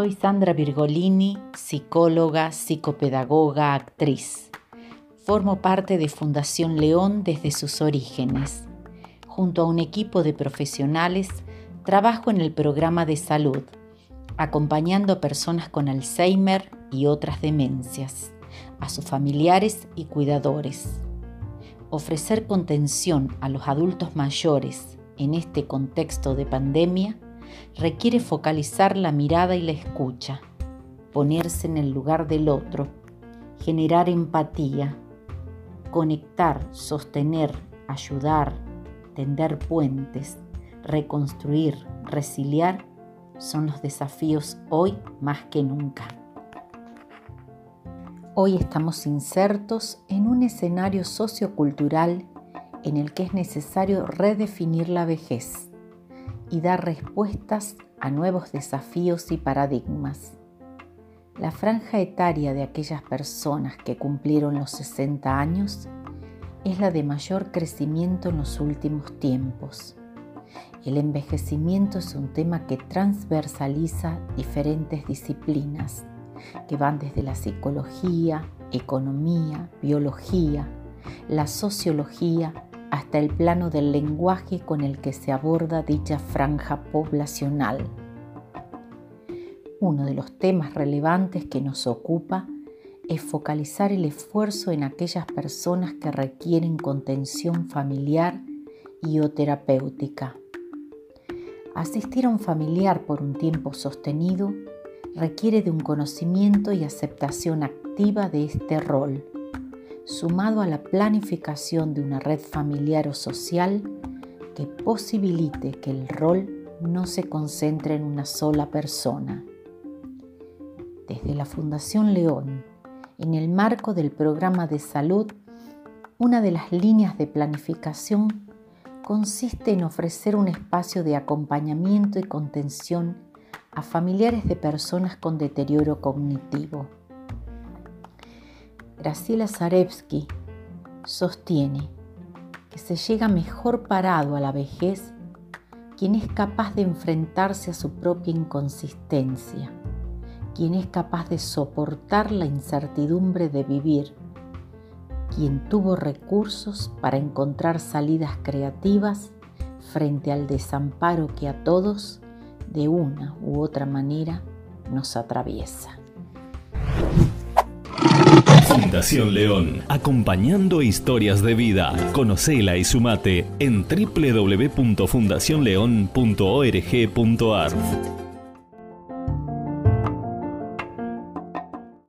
Soy Sandra Virgolini, psicóloga, psicopedagoga, actriz. Formo parte de Fundación León desde sus orígenes. Junto a un equipo de profesionales, trabajo en el programa de salud, acompañando a personas con Alzheimer y otras demencias, a sus familiares y cuidadores. Ofrecer contención a los adultos mayores en este contexto de pandemia requiere focalizar la mirada y la escucha, ponerse en el lugar del otro, generar empatía, conectar, sostener, ayudar, tender puentes, reconstruir, resiliar, son los desafíos hoy más que nunca. Hoy estamos insertos en un escenario sociocultural en el que es necesario redefinir la vejez y dar respuestas a nuevos desafíos y paradigmas. La franja etaria de aquellas personas que cumplieron los 60 años es la de mayor crecimiento en los últimos tiempos. El envejecimiento es un tema que transversaliza diferentes disciplinas, que van desde la psicología, economía, biología, la sociología, hasta el plano del lenguaje con el que se aborda dicha franja poblacional. Uno de los temas relevantes que nos ocupa es focalizar el esfuerzo en aquellas personas que requieren contención familiar y o terapéutica. Asistir a un familiar por un tiempo sostenido requiere de un conocimiento y aceptación activa de este rol sumado a la planificación de una red familiar o social que posibilite que el rol no se concentre en una sola persona. Desde la Fundación León, en el marco del programa de salud, una de las líneas de planificación consiste en ofrecer un espacio de acompañamiento y contención a familiares de personas con deterioro cognitivo Graciela Zarevsky sostiene que se llega mejor parado a la vejez quien es capaz de enfrentarse a su propia inconsistencia, quien es capaz de soportar la incertidumbre de vivir, quien tuvo recursos para encontrar salidas creativas frente al desamparo que a todos, de una u otra manera, nos atraviesa. Fundación León, acompañando historias de vida. Conocela y sumate en www.fundacionleón.org.ar.